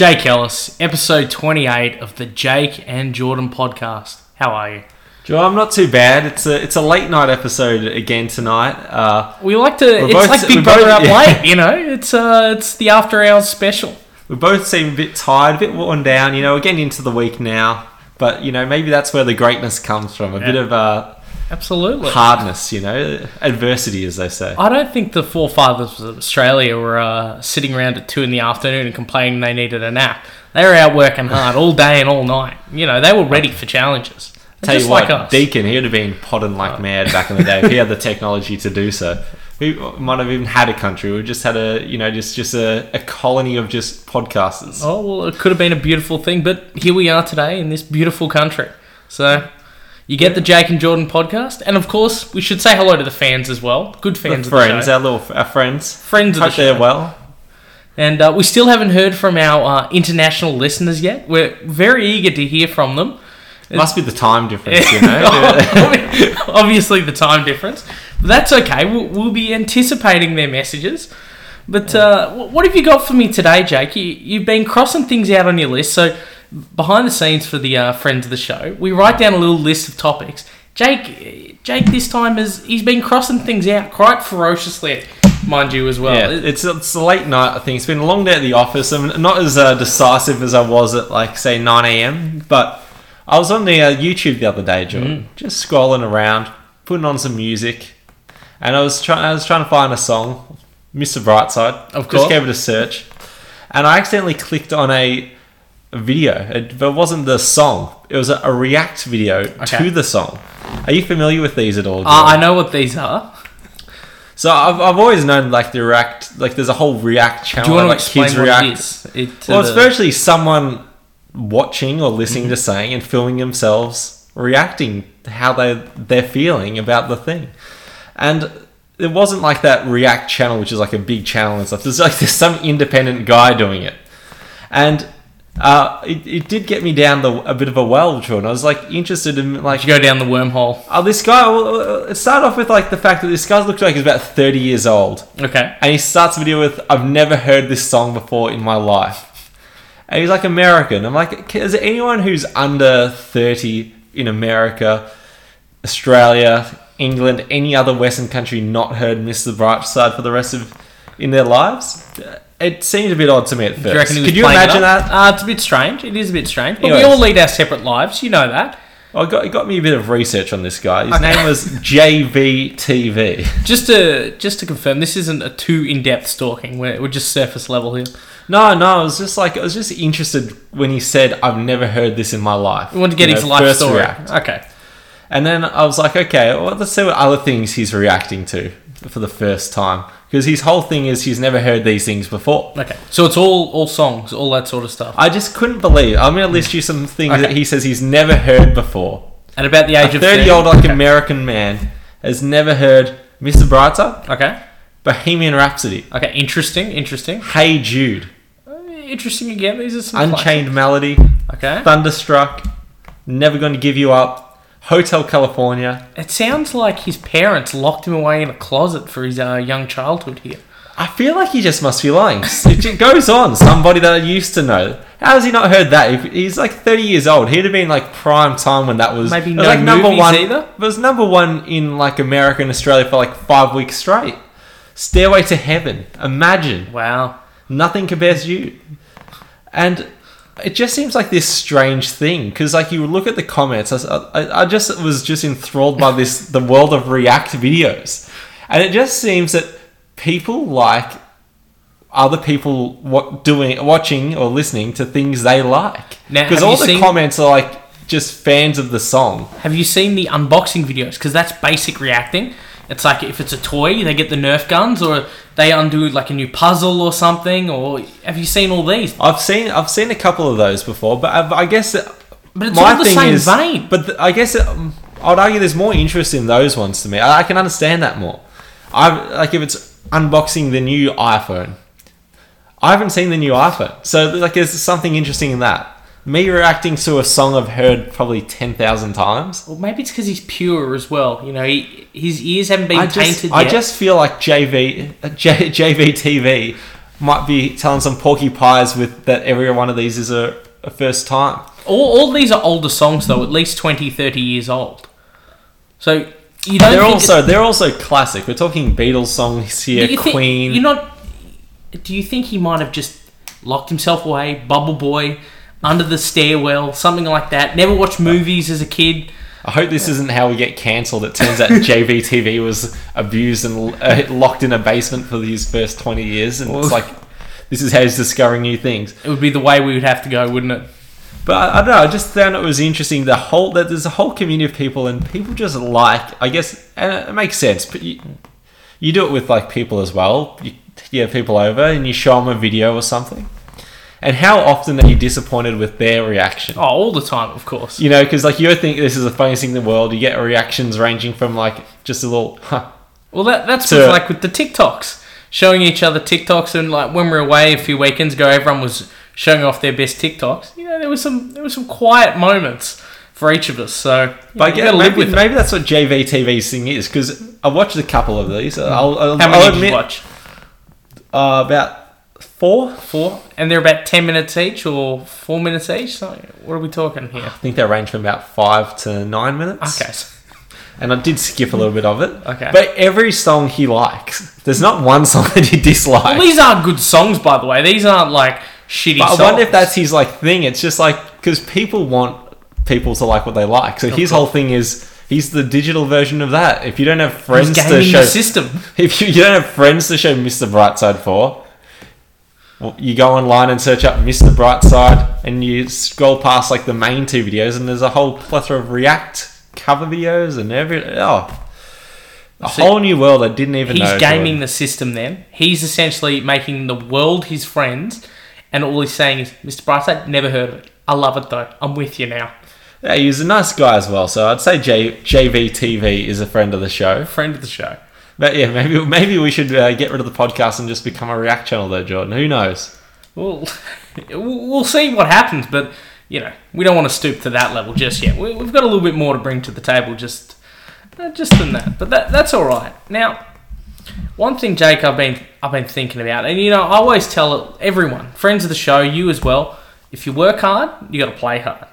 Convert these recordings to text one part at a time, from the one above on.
Jake Ellis, episode 28 of the Jake and Jordan podcast. How are you? Joe, I'm not too bad. It's a it's a late night episode again tonight. Uh, We like to. It's both- like Big Brother both- up yeah. late, you know. It's uh, it's the after hours special. we both seem a bit tired, a bit worn down. You know, we're getting into the week now, but you know maybe that's where the greatness comes from. A bit of uh, Absolutely. hardness, you know, adversity, as they say. I don't think the forefathers of Australia were uh, sitting around at two in the afternoon and complaining they needed a nap. They were out working hard all day and all night. You know, they were ready for challenges. Tell Just you what, like. Deakin, he would have been potting like mad back in the day if he had the technology to do so. We might have even had a country. We just had a, you know, just just a, a colony of just podcasters. Oh well, it could have been a beautiful thing, but here we are today in this beautiful country. So you get the Jake and Jordan podcast, and of course we should say hello to the fans as well. Good fans, the friends, show. our little our friends. friends of the Hope they're show. well. And uh, we still haven't heard from our uh, international listeners yet. We're very eager to hear from them. It Must be the time difference, you know. Obviously, the time difference. But that's okay. We'll, we'll be anticipating their messages. But uh, what have you got for me today, Jake? You, you've been crossing things out on your list. So, behind the scenes for the uh, friends of the show, we write down a little list of topics. Jake, Jake, this time has he's been crossing things out quite ferociously, mind you, as well. yeah, it's it's a late night. I think it's been a long day at the office. I'm not as uh, decisive as I was at like say 9 a.m. But I was on the uh, YouTube the other day, Jordan, just scrolling around, putting on some music, and I was trying. I was trying to find a song, Mr. Brightside. Of course. just gave it a search, and I accidentally clicked on a video. It, but it wasn't the song. It was a, a React video Okay. to the song. Are you familiar with these at all? Uh? I know what these are. So I've, I've always known like the React, like there's a whole React channel. Do you want to like explain kids what React. it is? It, to Well, it's the- virtually someone watching or listening Mm-hmm. to something and filming themselves reacting to how they they're feeling about the thing, and it wasn't like that React channel, which is like a big channel and stuff. There's like there's some independent guy doing it, and. Uh, it, it did get me down the, a bit of a well, Jordan. I was like interested in like you go down the wormhole. Oh, this guy. Well, uh, uh, it started off with like the fact that this guy looked like he's about thirty years old, Okay. and he starts the video with, "I've never heard this song before in my life," and he's like American. I'm like, is there anyone who's under thirty in America, Australia, England, any other Western country not heard "Mr. Brightside" for the rest of in their lives? Uh, It seemed a bit odd to me at first. Do you reckon he was Could you playing it imagine up? that? Uh, it's a bit strange. It is a bit strange. But we Anyways. all lead our separate lives. You know that. Well, it got, it got me a bit of research on this guy. His name was JVTV. Just to just to confirm, this isn't a too in depth stalking. We're, we're just surface level here. No, no, I was just like I was just interested when he said I've never heard this in my life. We want to get You his know, life first story. react. Okay. And then I was like, okay, well, let's see what other things he's reacting to for the first time because his whole thing is he's never heard these things before. Okay. So it's all all songs, all that sort of stuff. I just couldn't believe. I'm going to list you some things Okay. that he says he's never heard before. At about the age A of 30 year old like Okay. American man has never heard Mr. Brightside, Okay. Bohemian Rhapsody, Okay. Interesting. Interesting. Hey Jude, Uh, Interesting again. These are some Unchained Melody. Okay. Thunderstruck, Never Gonna Give You Up, Hotel California. It sounds like his parents locked him away in a closet for his uh, young childhood here. I feel like he just must be lying. It goes on. Somebody that I used to know. How has he not heard that? If he's like 30 years old. He'd have been like prime time when that was. Maybe was no like number one. either? It was number one in like America and Australia for like five weeks straight. Stairway to Heaven. Imagine. Wow. Nothing compares to you. And it just seems like this strange thing because like you look at the comments. I, I, I just was just enthralled by this the world of React videos, and it just seems that people like other people what doing watching or listening to things they like Now, because all the seen- comments are like just fans of the song. Have you seen the unboxing videos? Because that's basic reacting. It's like if it's a toy, they get the Nerf guns, or they undo like a new puzzle or something. Or have you seen all these? I've seen I've seen a couple of those before, but I, I guess But it's my all the thing same is, vein. But th- I guess it, um, I'd argue there's more interest in those ones to me. I, I can understand that more. I like if it's unboxing the new iPhone. I haven't seen the new iPhone, so like there's something interesting in that. Me reacting to a song I've heard probably ten thousand times. Well, maybe it's because he's pure as well. You know, he, his ears haven't been I just, tainted I yet. just feel like JV, uh, J, JVTV might be telling some porky pies with that every one of these is a, a first time. All, all these are older songs though, at least 20, 30 years old. So you don't. They're think also they're also classic. We're talking Beatles songs here, you think- Queen. you're not. Do you think he might have just locked himself away, Bubble Boy, under the stairwell, something like that? Never watched movies as a kid. I hope this isn't how we get cancelled. It turns out JVTV was abused and uh, locked in a basement for these first 20 years. And it's like, this is how he's discovering new things. It would be the way we would have to go, wouldn't it? But I, I don't know. I just found it was interesting. The whole that there's a whole community of people, and people just like. I guess and it makes sense. But you, you do it with like people as well. You, you have people over and you show them a video or something. And how often are you disappointed with their reaction? Oh, all the time, of course. You know, because like you think this is the funniest thing in the world. You get reactions ranging from like just a little, huh, Well, that that's To- like with the TikToks, showing each other TikToks, and like when we were away a few weekends ago, everyone was showing off their best TikToks. You know, there was some there was some quiet moments for each of us. So But yeah, maybe, with maybe that's what JVTV's thing is because I watched a couple of these. I'll, I'll, How many I'll did admit, you watch? Uh, about four. Four, and they're about ten minutes each, or four minutes each. So what are we talking here? I think they range from about five to nine minutes. Okay, And I did skip a little bit of it. Okay. But every song he likes. There's not one song that he dislikes. well, these aren't good songs, by the way. These aren't like shitty but songs. I wonder if that's his like thing. It's just like because people want people to like what they like. So his whole thing is he's the digital version of that. If you don't have friends to show, the system. if you, you don't have friends to show Mr. Brightside for, you go online and search up Mr. Brightside and you scroll past like the main two videos and there's a whole plethora of React cover videos and every oh, a See, whole new world I didn't even know. He's gaming Jordan. the system then. He's essentially making the world his friends, and all he's saying is, Mr. Brightside, never heard of it. I love it though. I'm with you now. Yeah, he's a nice guy as well. So I'd say J, JVTV is a friend of the show. Friend of the show. But yeah, maybe maybe we should uh, get rid of the podcast and just become a React channel though, Jordan. Who knows? Well, we'll see what happens, but, you know, we don't want to stoop to that level just yet. We- We've got a little bit more to bring to the table just, uh, just than that. But that, that's all right. Now, one thing, Jake, I've been I've been thinking about, and you know, I always tell everyone, friends of the show, you as well, if you work hard, you got to play hard.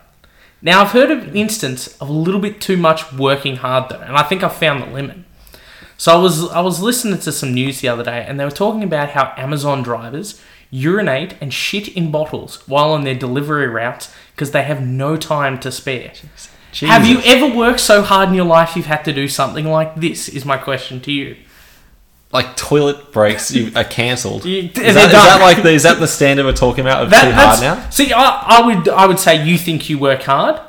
Now, I've heard of an instance of a little bit too much working hard though, and I think I've found the limit. So I was I was listening to some news the other day, and they were talking about how Amazon drivers urinate and shit in bottles while on their delivery routes because they have no time to spare. Have you ever worked so hard in your life you've had to do something like this? Is my question to you. like toilet breaks you are cancelled? Is, that, is that like the, is that the standard we're talking about of That, too hard now? See, I, I would I would say you think you work hard.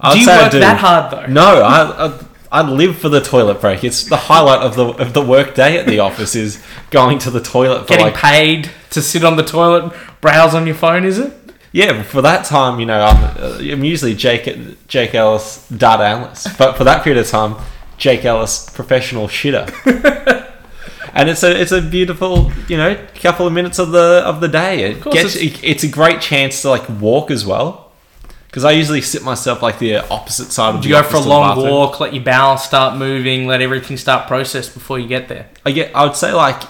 I'd do you work do. that hard though? No, I, I I live for the toilet break. It's the highlight of the of the work day at the office is going to the toilet for Getting like paid to sit on the toilet, browse on your phone, is it? yeah. For that time, you know, I'm, uh, I'm usually Jake Jake Ellis data analyst, but for that period of time, Jake Ellis professional shitter. And it's a it's a beautiful you know couple of minutes of the of the day. It course, gets it, it's a great chance to like walk as well, because I usually sit myself like the opposite side of the You go for a long bathroom. walk, let your bowels start moving, let everything start processed before you get there. I get. I would say like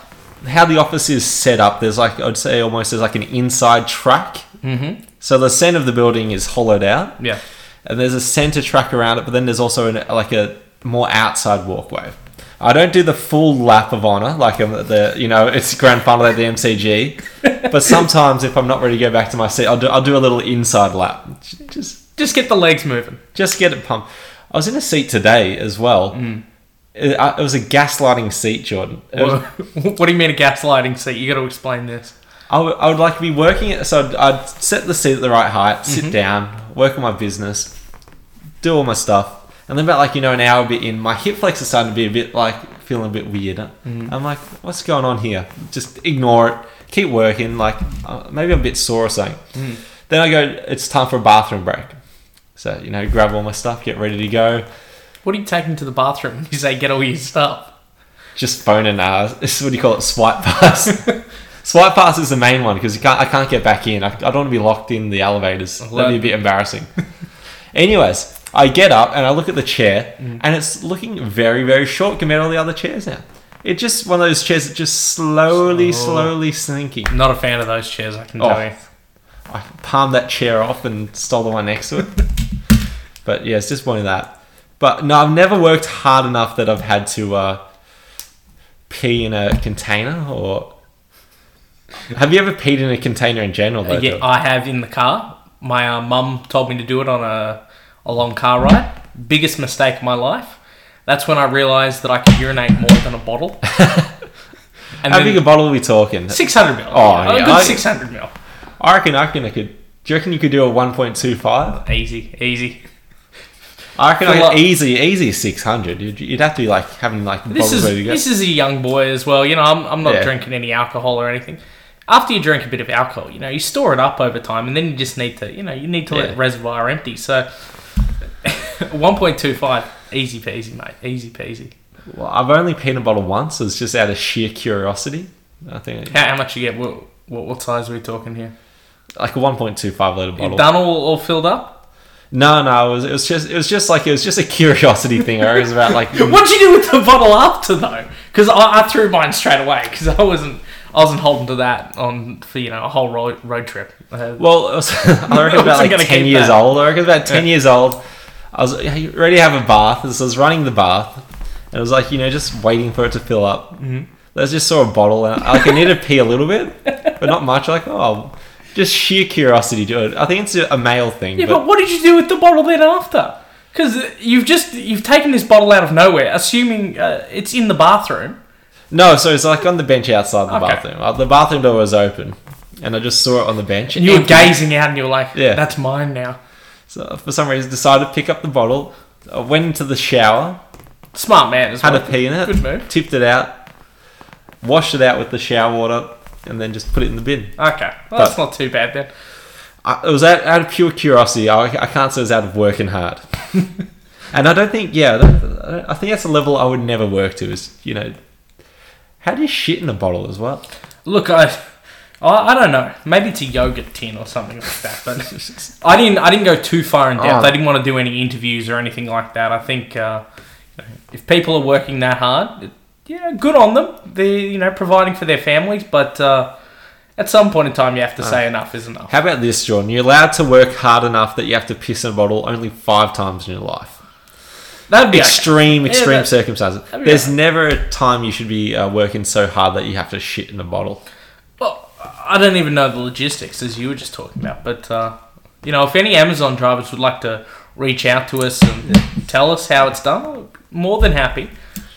how the office is set up. There's like I'd say almost there's like an inside track. Mm-hmm. So the center of the building is hollowed out, Yeah. and there's a center track around it. But then there's also an, like a more outside walkway. I don't do the full lap of honor like I'm the you know it's grand final at the MCG, but sometimes if I'm not ready to go back to my seat, I'll do I'll do a little inside lap. Just Just get the legs moving. just get it pumped. I was in a seat today as well. Mm. It, I- it was a gaslighting seat, Jordan. Was- what do you mean a gaslighting seat? You got to explain this. I would, I would like to be working it. So I'd, I'd set the seat at the right height, sit Mm-hmm. down, work on my business, do all my stuff, and then about like you know an hour bit in, my hip flex is starting to be a bit like feeling a bit weird. Mm-hmm. I'm like, what's going on here? Just ignore it, keep working. Like uh, maybe I'm a bit sore or something. Mm. Then I go, it's time for a bathroom break. So you know, grab all my stuff, get ready to go. What are you taking to the bathroom? You say get all your stuff. just phone and uh, this is what do you call it? Swipe pass. Swipe pass is the main one because you can't. I can't get back in. I, I don't want to be locked in the elevators. That'd be a bit embarrassing. Anyways, I get up and I look at the chair and it's looking very very short compared to all the other chairs now. It's just one of those chairs that just slowly, Slow. slowly sinking. Not a fan of those chairs, I can Oh. tell you. I palmed that chair off and stole the one next to it. but yeah, it's disappointing that. But no, I've never worked hard enough that I've had to uh, pee in a container or. Have you ever peed in a container in general? Though, yeah, I have in the car. My uh, mum told me to do it on a, a long car ride. Biggest mistake of my life. That's when I realised that I could urinate more than a bottle. and How big a bottle are we talking? 600 mil. Oh, yeah, a yeah, good I- 600 mil. I reckon I reckon I could. Do you reckon you could do a 1.25? Easy, easy. I reckon I like- easy, easy 600. You'd, you'd have to be like having like This is this is a young boy as well. You know, I'm, I'm not Yeah. drinking drinking any alcohol or anything. After you drink a bit of alcohol, you know, you store it up over time, and then you just need to, you know, you need to let the reservoir empty. So, 1.25, easy peasy, mate, easy peasy. Well, I've only peed a bottle once. It's just out of sheer curiosity. I think How, how much you get? What, what, what size are we talking here? like a 1.25 liter You bottle. done all, all filled up? No, no, it was, it was just it was just like it was just a curiosity thing. I was about like What'd you do with the bottle after though? Because I, I threw mine straight away because I wasn't I wasn't holding to that on for you know a whole road road trip. Uh, well, was, I reckon I about like 10 years that. old. I reckon about 10 years old. I was ready to have a bath. So I was running the bath. And it was like, you know, just waiting for it to fill up. Mm-hmm. I just saw a bottle and I, like, I needed to pee a little bit, but not much. Like, oh, just sheer curiosity to it. I think it's a male thing. Yeah, but but what did you do with the bottle then after? Because you've just you've taken this bottle out of nowhere, assuming uh, it's in the bathroom. No, so it's like on the bench outside the Okay. bathroom. Uh, The bathroom door was open, and I just saw it on the bench. And you were gazing out, and you were like, Yeah. "That's mine now." So for some reason, decided to pick up the bottle. I went into the shower, Smart man as had well. a pee in it, Good move. tipped it out, washed it out with the shower water, and then just put it in the bin. Okay, well, that's not too bad then. I, it was out, out of pure curiosity. I, I can't say it was out of working hard. and I don't think, yeah, I, don't, I don't- I think that's a level I would never work to. Is you know, how do you shit in a bottle as well? Look, I, I, I don't know. Maybe it's a yogurt tin or something like that. But I didn't. I didn't go too far in depth. Oh. I didn't want to do any interviews or anything like that. I think uh, you know, if people are working that hard, it- yeah, good on them. They're you know providing for their families, but uh, at some point in time, you have to say enough is enough. How about this, Jordan? You're allowed to work hard enough that you have to piss in a bottle only five times in your life. That'd be okay. Extreme, Yeah, extreme circumstances. There's never a time you should be uh, working so hard that you have to shit in a bottle. Well, I don't even know the logistics as you were just talking about, but uh, you know, if any Amazon drivers would like to reach out to us and tell us how it's done, more than happy.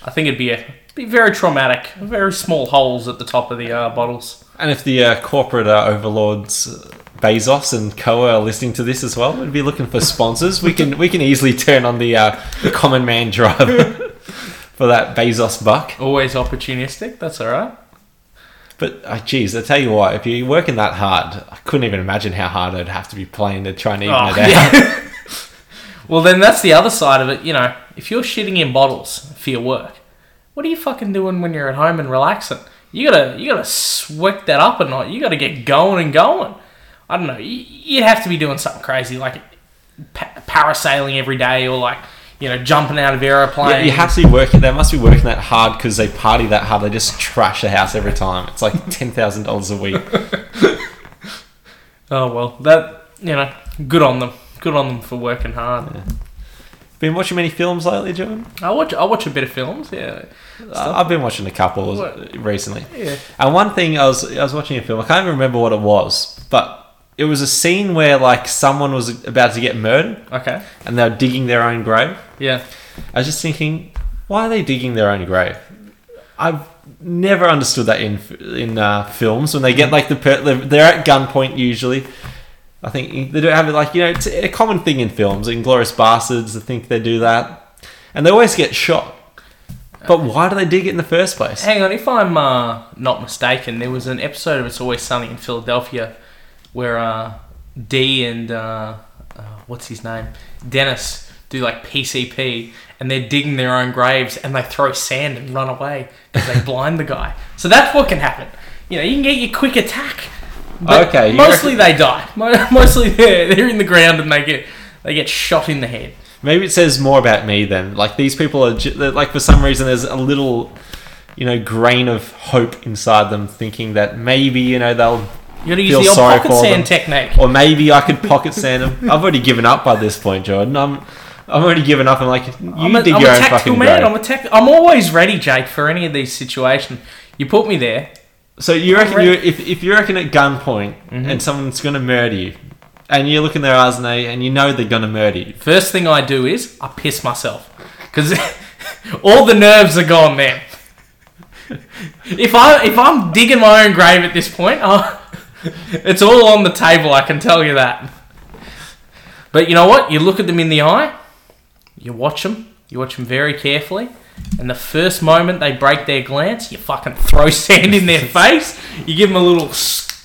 I think it'd be a be very traumatic, very small holes at the top of the uh, bottles. And if the uh, corporate uh, overlords uh, Bezos and Co are listening to this as well, we'd be looking for sponsors. we can we can easily turn on the uh, the common man driver for that Bezos buck. Always opportunistic. That's all right. But uh, geez, I tell you what, if you're working that hard, I couldn't even imagine how hard I'd have to be playing to try and even Oh, it out. yeah. well, then that's the other side of it. You know, if you're shitting in bottles for your work, what are you fucking doing when you're at home and relaxing? You gotta you gotta sweat that up a night. You gotta get going and going. I don't know. you- You'd have to be doing something crazy like parasailing every day or like you know jumping out of aeroplanes. Yeah, you have to be working. They must be working that hard because they party that hard. They just trash the house every time. It's like ten thousand dollars a week. Oh well, that you know, good on them. Good on them for working hard. Been watching many films lately, John? I watch I watch a bit of films. Yeah, I've been watching a couple What? recently. yeah. And one thing I was I was watching a film. I can't even remember what it was, but it was a scene where like someone was about to get murdered Okay. and they were digging their own grave. Yeah. I was just thinking, why are they digging their own grave? I've never understood that in in uh, films when they get like the per- they're- at gunpoint usually. I think they don't have it like you know it's a common thing in films. In Glorious Bastards, I think they do that, and they always get shot. But why do they dig it in the first place? Hang on, if I'm uh, not mistaken, there was an episode of It's Always Sunny in Philadelphia where uh, Dee and uh, uh, what's his name, Dennis, do like PCP, and they're digging their own graves and they throw sand and run away because they blind the guy. So that's what can happen. You know, you can get your quick attack. But Okay, Mostly they die. Mostly they're, they're in the ground and they get they get shot in the head. Maybe it says more about me then. Like these people are like for some reason there's a little, you know grain of hope inside them, thinking that maybe you know they'll You gotta use Feel the old sorry pocket for sand them. technique. or maybe I could pocket sand them. I've already given up by this point, Jordan. I'm I'm already given up. I'm like you I'm a, dig I'm your a own tactical fucking man. grave. I'm a tech. I'm always ready, Jake, for any of these situations. You put me there. So you reckon you if if you reckon at gunpoint Mm-hmm. and someone's gonna murder you, and you look in their eyes and they and you know they're gonna murder you. First thing I do is I piss myself because all the nerves are gone then. If I if I'm digging my own grave at this point, I, it's all on the table. I can tell you that. But you know what? You look at them in the eye. You watch them. You watch them very carefully. And the first moment they break their glance, you fucking throw sand in their face. You give them a little,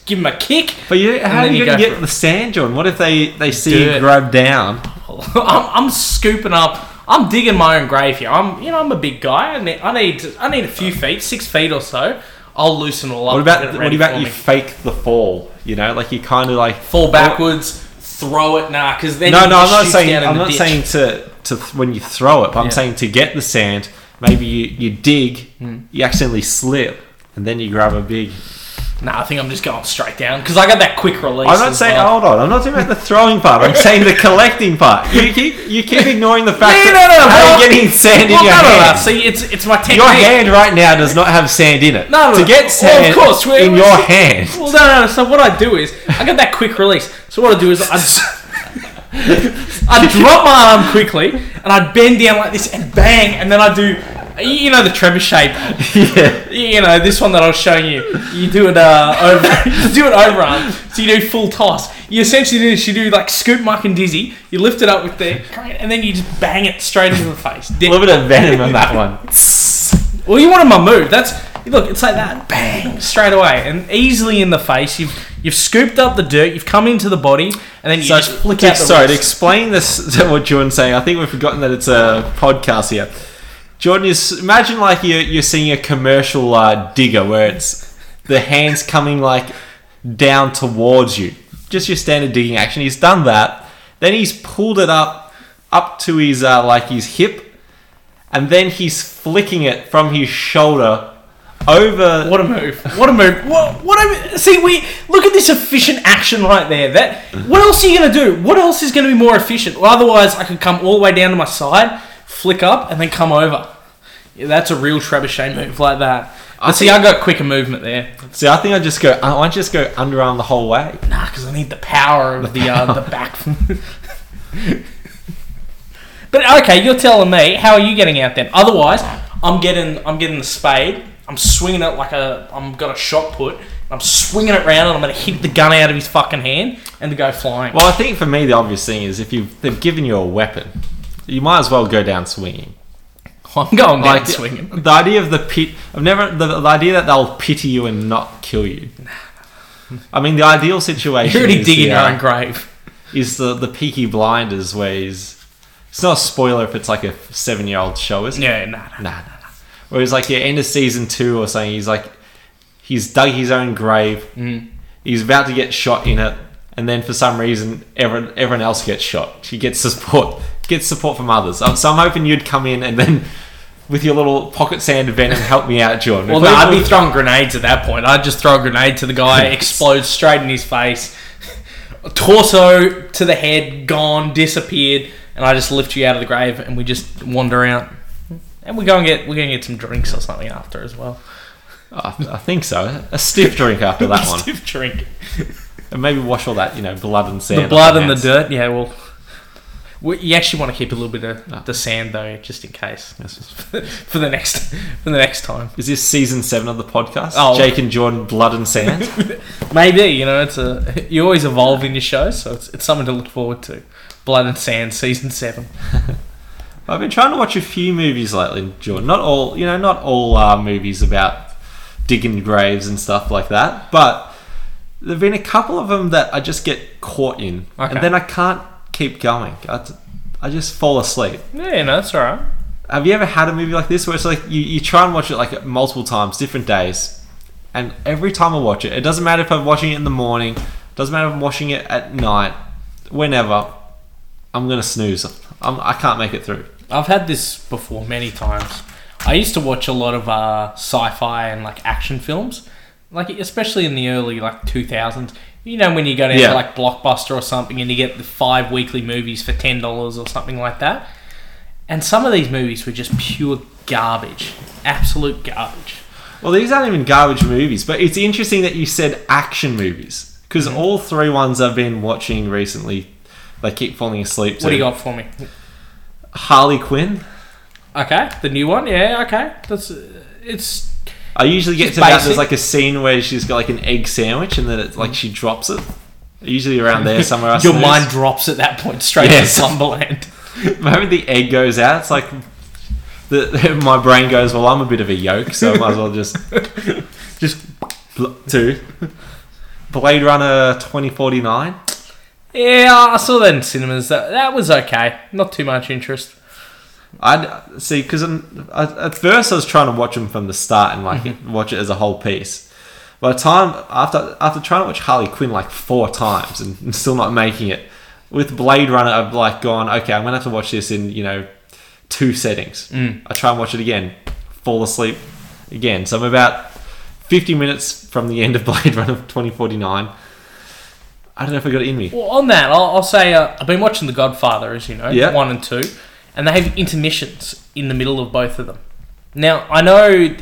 give them a kick. But you, how are you, you gonna go get the sand, Jordan? What if they they see Dirt. you grab down? I'm, I'm scooping up. I'm digging my own grave here. I'm, you know, I'm a big guy. I need, I need, I need a few feet, six feet or so. I'll loosen all up. What about what about you fake the fall? You know, like you kind of like fall backwards, throw it, nah, because then No, no, I'm not saying I'm not ditch. saying to to th- when you throw it. But I'm Yeah. saying to get the sand. Maybe you, you dig, Hmm. you accidentally slip, and then you grab a big. Nah, I think I'm just going straight down because I got that quick release. I'm not as saying. well. Hold on, I'm not talking about the throwing part. I'm saying the collecting part. You keep you keep ignoring the fact Yeah, that no, no, how well- you're getting sand in your no, no, no. hand. See, it's it's my technique. Your hand right now does not have sand in it. No, no, to no. get Well, sand of course, we're- in we're- your hand. Well, no, no, no. So what I do is I got that quick release. So what I do is I just I drop my arm quickly and I'd bend down like this and bang, and then I'd do. You know the trebuchet. yeah. You know this one that I was showing you. You do it uh, over. you do it overarm. So you do full toss. You essentially do this. You do like scoop, muck, and dizzy. You lift it up with the and then you just bang it straight into the face. A little bit of venom on that one. Well, you wanted my move. That's look. It's like that. Bang straight away and easily in the face. You've you've scooped up the dirt. You've come into the body, and then you So, just flick out sorry, to explain this to what Jordan's saying, I think we've forgotten that it's a podcast here. Jordan is imagine like you're you're seeing a commercial uh, digger where it's the hands coming like down towards you. Just your standard digging action. He's done that. Then he's pulled it up up to his uh, like his hip, and then he's flicking it from his shoulder over. What a move! What a move! What? What? I, see, we look at this efficient action right there. That. What else are you gonna do? What else is gonna be more efficient? Well, otherwise, I could come all the way down to my side, flick up, and then come over. Yeah, that's a real trebuchet move like that. But see, I got quicker movement there. See, I think I just go. I want just go underarm the whole way. Nah, because I need the power of the uh, the back. but okay, you're telling me how are you getting out then? Otherwise, I'm getting I'm getting the spade. I'm swinging it like a I'm got a shot put. I'm swinging it round and I'm gonna hit the gun out of his fucking hand and to go flying. Well, I think for me the obvious thing is if you they've given you a weapon, you might as well go down swinging. I'm going down Like swinging. the idea of the pit, I've never the, the idea that they'll pity you and not kill you. I mean, the ideal situation You're already is digging the, your uh, own grave. is the the Peaky Blinders where he's. It's not a spoiler if it's like a seven year old show, is it? Yeah, nah, nah. Nah, nah, nah. he's like yeah, end of season two or something, he's like he's dug his own grave. Mm. He's about to get shot in it, and then for some reason, everyone everyone else gets shot. He gets support, gets support from others. Um, So I'm hoping you'd come in and then with your little pocket sand venom help me out, John. Well, no, I'd be throwing grenades at that point. I'd just throw a grenade to the guy, explodes straight in his face, torso to the head, gone, disappeared, and I just lift you out of the grave, and we just wander out, and we go and get we're gonna get some drinks or something after as well. I, I think so. A stiff drink after that one, A Stiff drink. and maybe wash all that you know blood and sand. The off blood our and the hands. dirt. Yeah, well. we- You actually want to keep a little bit of ah. the sand though, just in case, for the next for the next time. Is this season seven of the podcast? Oh. Jake and Jordan, blood and sand. Maybe you know it's a you always evolve in your show, so it's, it's something to look forward to. Blood and Sand season seven. I've been trying to watch a few movies lately, Jordan. Not all, you know, not all uh, movies about digging graves and stuff like that, but there've been a couple of them that I just get caught in, Okay. and then I can't keep going. I, I just fall asleep. Yeah, no, that's all right. Have you ever had a movie like this where it's like you, you try and watch it like multiple times, different days, and every time I watch it, it doesn't matter if I'm watching it in the morning, doesn't matter if I'm watching it at night, whenever, I'm gonna snooze. I'm, I can't make it through. I've had this before many times. I used to watch a lot of uh, sci-fi and like action films, like especially in the early like two thousands. You know when you go down Yeah. to like Blockbuster or something and you get the five weekly movies for ten dollars or something like that. And some of these movies were just pure garbage, absolute garbage. Well, these aren't even garbage movies, but it's interesting that you said action movies because Mm-hmm. all three ones I've been watching recently, they keep falling asleep. What do you got for me? Harley Quinn. Okay, the new one. Yeah, okay. That's uh, it's I usually get to that. There's like a scene where she's got like an egg sandwich, and then it's like she drops it. Usually around there somewhere else. your in mind drops at that point straight Yes. to Slumberland. The moment the egg goes out, it's like the, my brain goes, "Well, I'm a bit of a yolk, so I might as well just Just do." Blade Runner 2049. Yeah, I saw that in cinemas. That that was okay. Not too much interest. I see because at first I was trying to watch them from the start and like mm-hmm. watch it as a whole piece. By the time after after trying to watch Harley Quinn like four times and still not making it, with Blade Runner I've like gone okay I'm gonna have to watch this in you know two settings. Mm. I try and watch it again, fall asleep again. So I'm about fifty minutes from the end of Blade Runner 2049. I don't know if I got it in me. Well, on that, I'll, I'll say uh, I've been watching The Godfather, as you know, Yeah. one and two, and they have intermissions in the middle of both of them. Now, I know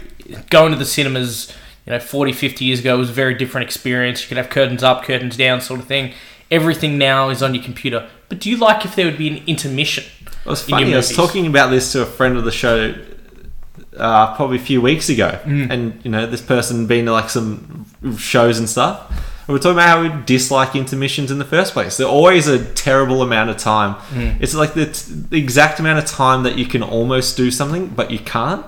going to the cinemas, you know, 40, 50 years ago was a very different experience. You could have curtains up, curtains down, sort of thing. Everything now is on your computer. But do you like if there would be an intermission? It was in your funny. I was movies. talking about this to a friend of the show uh, probably a few weeks ago, Mm. and you know this person been to like some shows and stuff. We're talking about how we dislike intermissions in the first place. They're always a terrible amount of time. Mm. It's like the, the exact amount of time that you can almost do something, but you can't.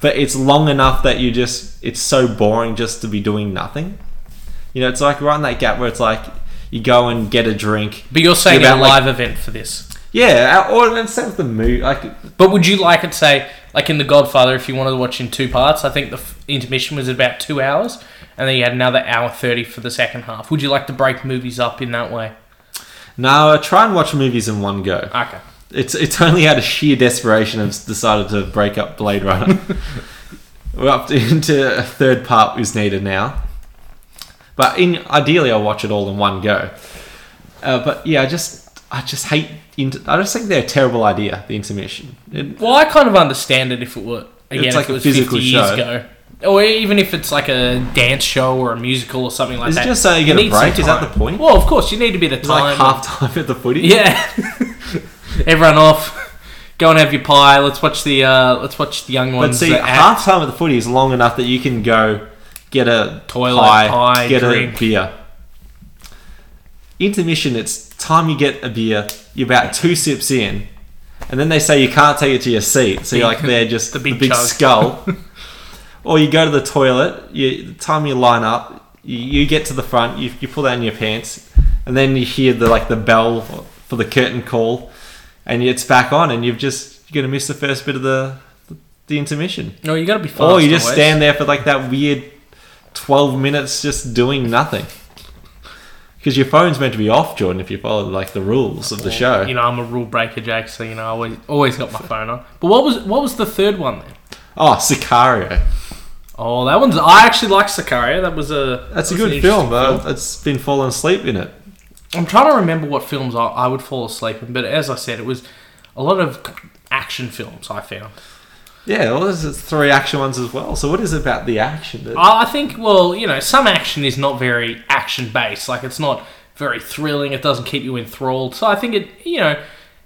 But it's long enough that you just it's so boring just to be doing nothing. You know, it's like right in that gap where it's like you go and get a drink. But you're saying About, a like- live event for this. Yeah, or instead of the movie, like But would you like it, say, like in The Godfather, if you wanted to watch in two parts? I think the f- intermission was about two hours, and then you had another hour 30 for the second half. Would you like to break movies up in that way? No, I try and watch movies in one go. Okay. It's it's only out of sheer desperation I've decided to break up Blade Runner. We're up to, into a third part is needed now, but in ideally I'll watch it all in one go. Uh, but yeah, I just I just hate. Inter- I just think they're a terrible idea. The intermission. It, Well, I kind of understand it if it were, again, It's if like it a was physical 50 years show. ago. Or even if it's like a dance show or a musical or something like Is it that. just so you get a need some break? Is that time. the point? Well, of course, you need to be the it's time. like half time at the footy. Yeah. Everyone off. Go and have your pie. Let's watch the uh, let's watch the young But ones. see, act. half time at the footy is long enough that you can go get a Toilet, pie, pie, get drink. a beer. Intermission, it's time you get a beer. You're about two sips in, and then they say you can't take it to your seat, so you're like there just The the big big, skull. or you go to the toilet. You the time you line up, you, you get to the front. You, you pull down your pants, and then you hear the like the bell for the curtain call, and it's back on, and you've just you're gonna miss the first bit of the the intermission. No, you got to be fast. Or you just always. stand there for like that weird 12 minutes just doing nothing. Because your phone's meant to be off, Jordan, if you follow like the rules of the show. You know, I'm a rule breaker, Jake. So you know, I always always got my phone on. But what was what was the third one then? Oh, Sicario. Oh, that one's. I actually like Sicario. That was a. That's a was an good film, though. It's been falling asleep in it. I'm trying to remember what films I, I would fall asleep in, but as I said, it was a lot of action films. I found. Yeah, well, there's three action ones as well. So what is it about the action? That, I I think, well, you know, some action is not very action based. Like, it's not very thrilling. It doesn't keep you enthralled. So I think it, you know,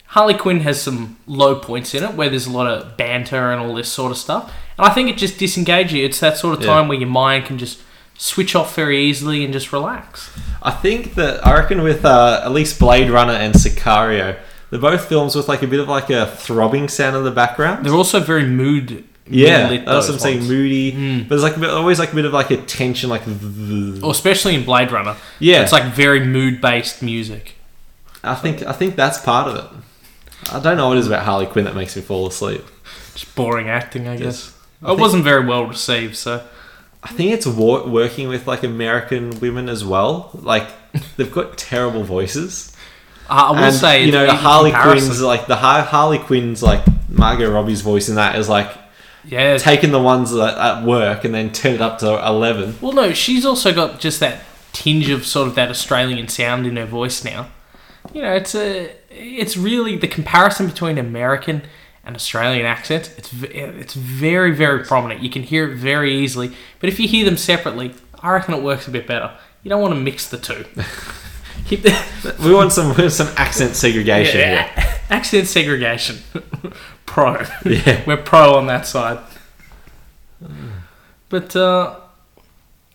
Harley Quinn has some low points in it where there's a lot of banter and all this sort of stuff. And I think it just disengages you. It's that sort of Yeah. time where your mind can just switch off very easily and just relax. I think that I reckon with uh, at least Blade Runner and Sicario, they're both films with like a bit of like a throbbing sound in the background. They're also very mood. Yeah, that's what I'm saying. Moody, Mm. but there's like a bit, always like a bit of like a tension, like Or especially in Blade Runner. yeah. It's like very mood based music. I think I think that's part of it. I don't know what it is about Harley Quinn that makes me fall asleep. Just boring acting, I guess. I It think- wasn't very well received, so. I think it's wo- working with like American women as well. Like they've got terrible voices. I will and, say, you know, in Harley comparison- Quinn's like the Harley Quinn's like Margot Robbie's voice in that is like Yeah. taking the ones that at work and then turn it up to eleven. well, no, she's also got just that tinge of sort of that Australian sound in her voice now. You know, it's a, it's really the comparison between American and Australian accents. It's it's very very prominent. You can hear it very easily. But if you hear them separately, I reckon it works a bit better. You don't want to mix the two. Keep the We want some some accent segregation here. yeah, accent segregation. pro. Yeah. We're pro on that side. But uh,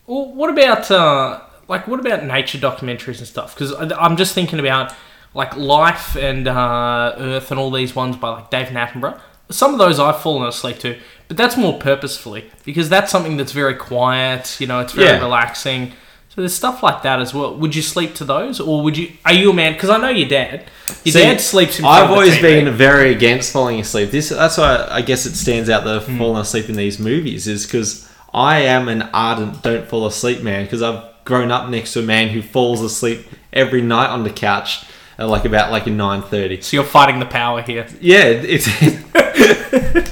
well, what about uh, like what about nature documentaries and stuff? Because I'm just thinking about like Life and uh, Earth and all these ones by like David Attenborough. Some of those I've fallen asleep to, but that's more purposefully because that's something that's very quiet. You know, it's very Yeah. relaxing. So there's stuff like that as well. Would you sleep to those, or would you? Are you a man? Because I know your dad. Your See, dad sleeps in front I've the always been very against falling asleep. This that's why I guess it stands out that I've Hmm. asleep in these movies is because I am an ardent don't fall asleep man because I've grown up next to a man who falls asleep every night on the couch at like about like a nine thirty. So you're fighting the power here. Yeah, it's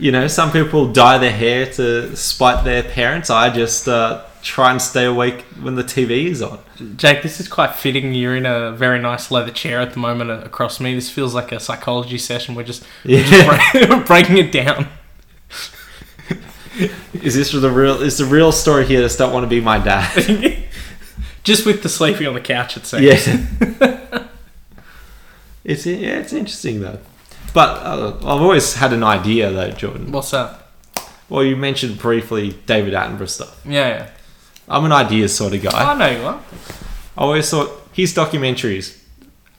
you know some people dye their hair to spite their parents. I just uh, try and stay awake when the TV is on. Jake, this is quite fitting. You're in a very nice leather chair at the moment across me. This feels like a psychology session. We're just, we're Yeah. just break- breaking it down. Is this the real? Is the real story here? Just don't want to be my dad. just with the sleeping on the couch, it seems. Yeah. it's yeah, it's interesting though. But uh, I've always had an idea though, Jordan. What's that? Well, you mentioned briefly David Attenborough stuff. Yeah, yeah. I'm an ideas sort of guy. I know you are. I always thought his documentaries,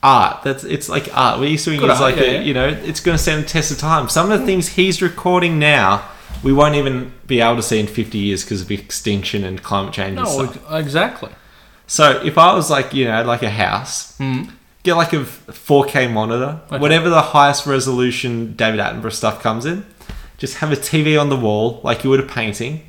art. That's it's like art. We're doing Good art, like yeah, a, yeah. you know, it's going to stand the test of time. Some of the things he's recording now, we won't even be able to see in 50 years because of extinction and climate change and No, stuff. exactly. So if I was like, you know, like a house, Mm. get like a 4K monitor, Okay. whatever the highest resolution David Attenborough stuff comes in, just have a TV on the wall like you would a painting,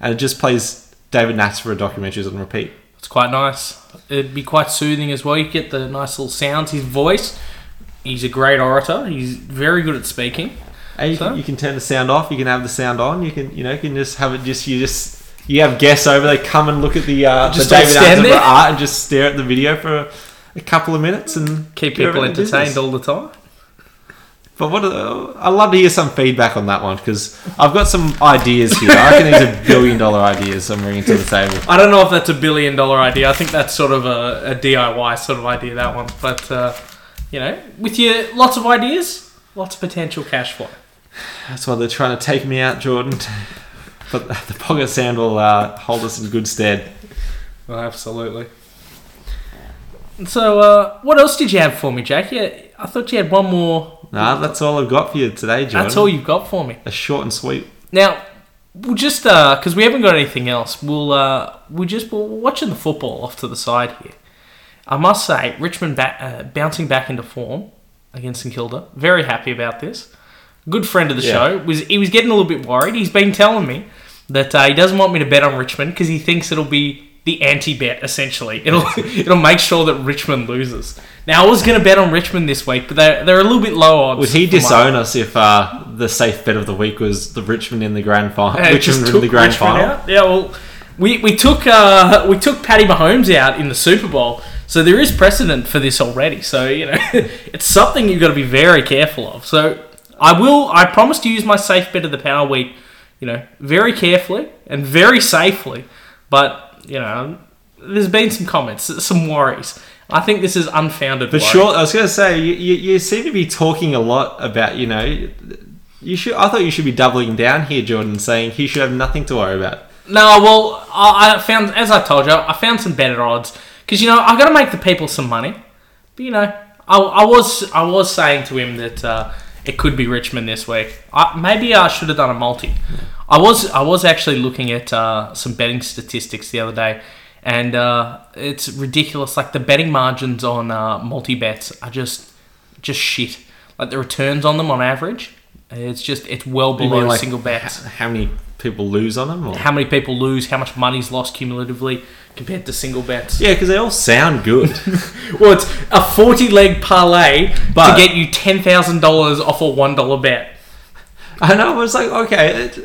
and it just plays David Attenborough documentaries on repeat. It's quite nice. It'd be quite soothing as well. You get the nice little sounds. His voice. He's a great orator. He's very good at speaking. And you, So? can, you can turn the sound off. You can have the sound on. You can, you know, you can just have it. Just you just you have guests over. They come and look at the uh, Just the David Attenborough art and just stare at the video for a couple of minutes and Keep people entertained all the time. But what uh, I'd love to hear some feedback on that one because I've got some ideas here. I reckon these are billion dollar ideas I'm bringing to the table. I don't know if that's a billion dollar idea. I think that's sort of a, a DIY sort of idea, that one. But, uh, you know, with your lots of ideas, lots of potential cash flow. That's why they're trying to take me out, Jordan. But the pocket sand will uh, hold us in good stead. Well, absolutely. So, uh, what else did you have for me, Jack? Yeah, I thought you had one more. Nah, that's all I've got for you today, Jordan. That's all you've got for me. A short and sweet. Now, we'll just because we haven't got anything else, we'll uh, we just we're watching the football off to the side here. I must say, Richmond ba- uh, bouncing back into form against St Kilda. Very happy about this. Good friend of the Yeah. show was he was getting a little bit worried. He's been telling me that uh, he doesn't want me to bet on Richmond because he thinks it'll be the anti-bet essentially. It'll it'll make sure that Richmond loses. Now I was going to bet on Richmond this week, but they're they're a little bit low odds. Would he disown us if uh, the safe bet of the week was the Richmond in the grand final? Uh, Richmond in the grand Richmond final. out? Yeah, well, we, we took uh, we took Paddy Mahomes out in the Super Bowl, so there is precedent for this already. So you know, it's something you've got to be very careful of. So I will. I promise to use my safe bet of the Power Week, you know, very carefully and very safely. But you know, there's been some comments, some worries. I think this is unfounded. But worry. sure, I was going to say you, you, you seem to be talking a lot about you know. You should. I thought you should be doubling down here, Jordan, saying he should have nothing to worry about. No, well, I, I found, as I told you, I found some better odds because you know I got to make the people some money. But you know, I, I was I was saying to him that uh, it could be Richmond this week. I, maybe I should have done a multi. I was I was actually looking at uh, some betting statistics the other day, and uh, it's ridiculous. Like the betting margins on uh, multi bets are just just shit. Like the returns on them on average, it's just it's well below like, single bets. How many people lose on them? Or? How many people lose? How much money's lost cumulatively compared to single bets? Yeah, because they all sound good. Well, it's a forty-leg parlay But- to get you ten thousand dollars off a one-dollar bet. I know. It's like okay, it,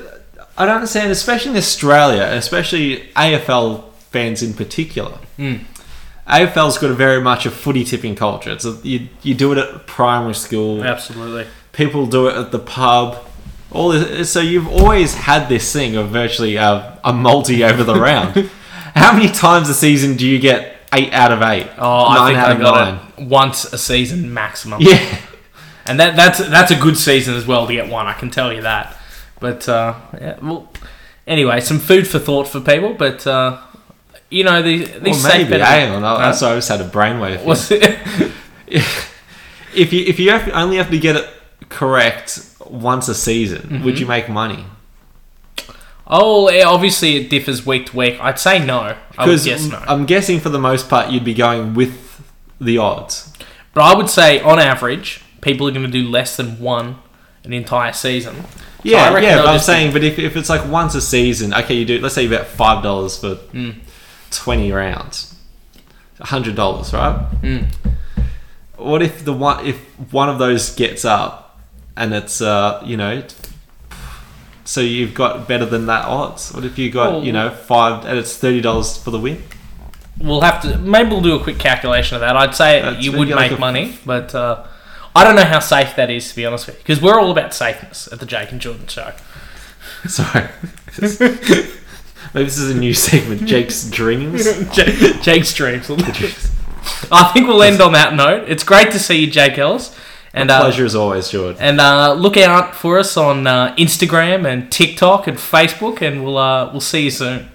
I don't understand, especially in Australia, especially AFL fans in particular. Hmm. AFL's got a very much a footy tipping culture. It's a, you you do it at primary school. Absolutely. People do it at the pub. All this, so you've always had this thing of virtually a, a multi over the round. How many times a season do you get eight out of eight? Oh, I think out I of got it once a season maximum. Yeah. And that that's that's a good season as well to get one. I can tell you that. But uh, yeah, well, anyway, some food for thought for people. But uh, you know, the, these Well, maybe. Hang on. I, Uh, sorry, I just had a brainwave. what's it? If you if you have, only have to get it correct once a season, Mm-hmm. would you make money? oh, obviously it differs week to week. I'd say no. I would Because guess no. I'm guessing for the most part you'd be going with the odds. But I would say on average, people are going to do less than one an entire season. So Yeah, reckon yeah. But I'm saying, but if, if it's like once a season, okay, you do. Let's say you bet five dollars for Mm. twenty rounds, hundred dollars, right? Mm. What if the one if one of those gets up and it's uh you know. So you've got better than that odds. What if you got you know five and it's thirty dollars for the win? We'll have to maybe we'll do a quick calculation of that. I'd say That's you would like make a- money, but uh, I don't know how safe that is to be honest with you, because we're all about safeness at the Jake and Jordan show. Sorry. Maybe this is a new segment, Jake's Dreams. Jake, Jake's dreams. I think we'll end on that note. It's great to see you, Jake Ellis, and uh, Pleasure as always, George. and uh, look out for us on uh, Instagram and TikTok and Facebook, and we'll uh, we'll see you soon.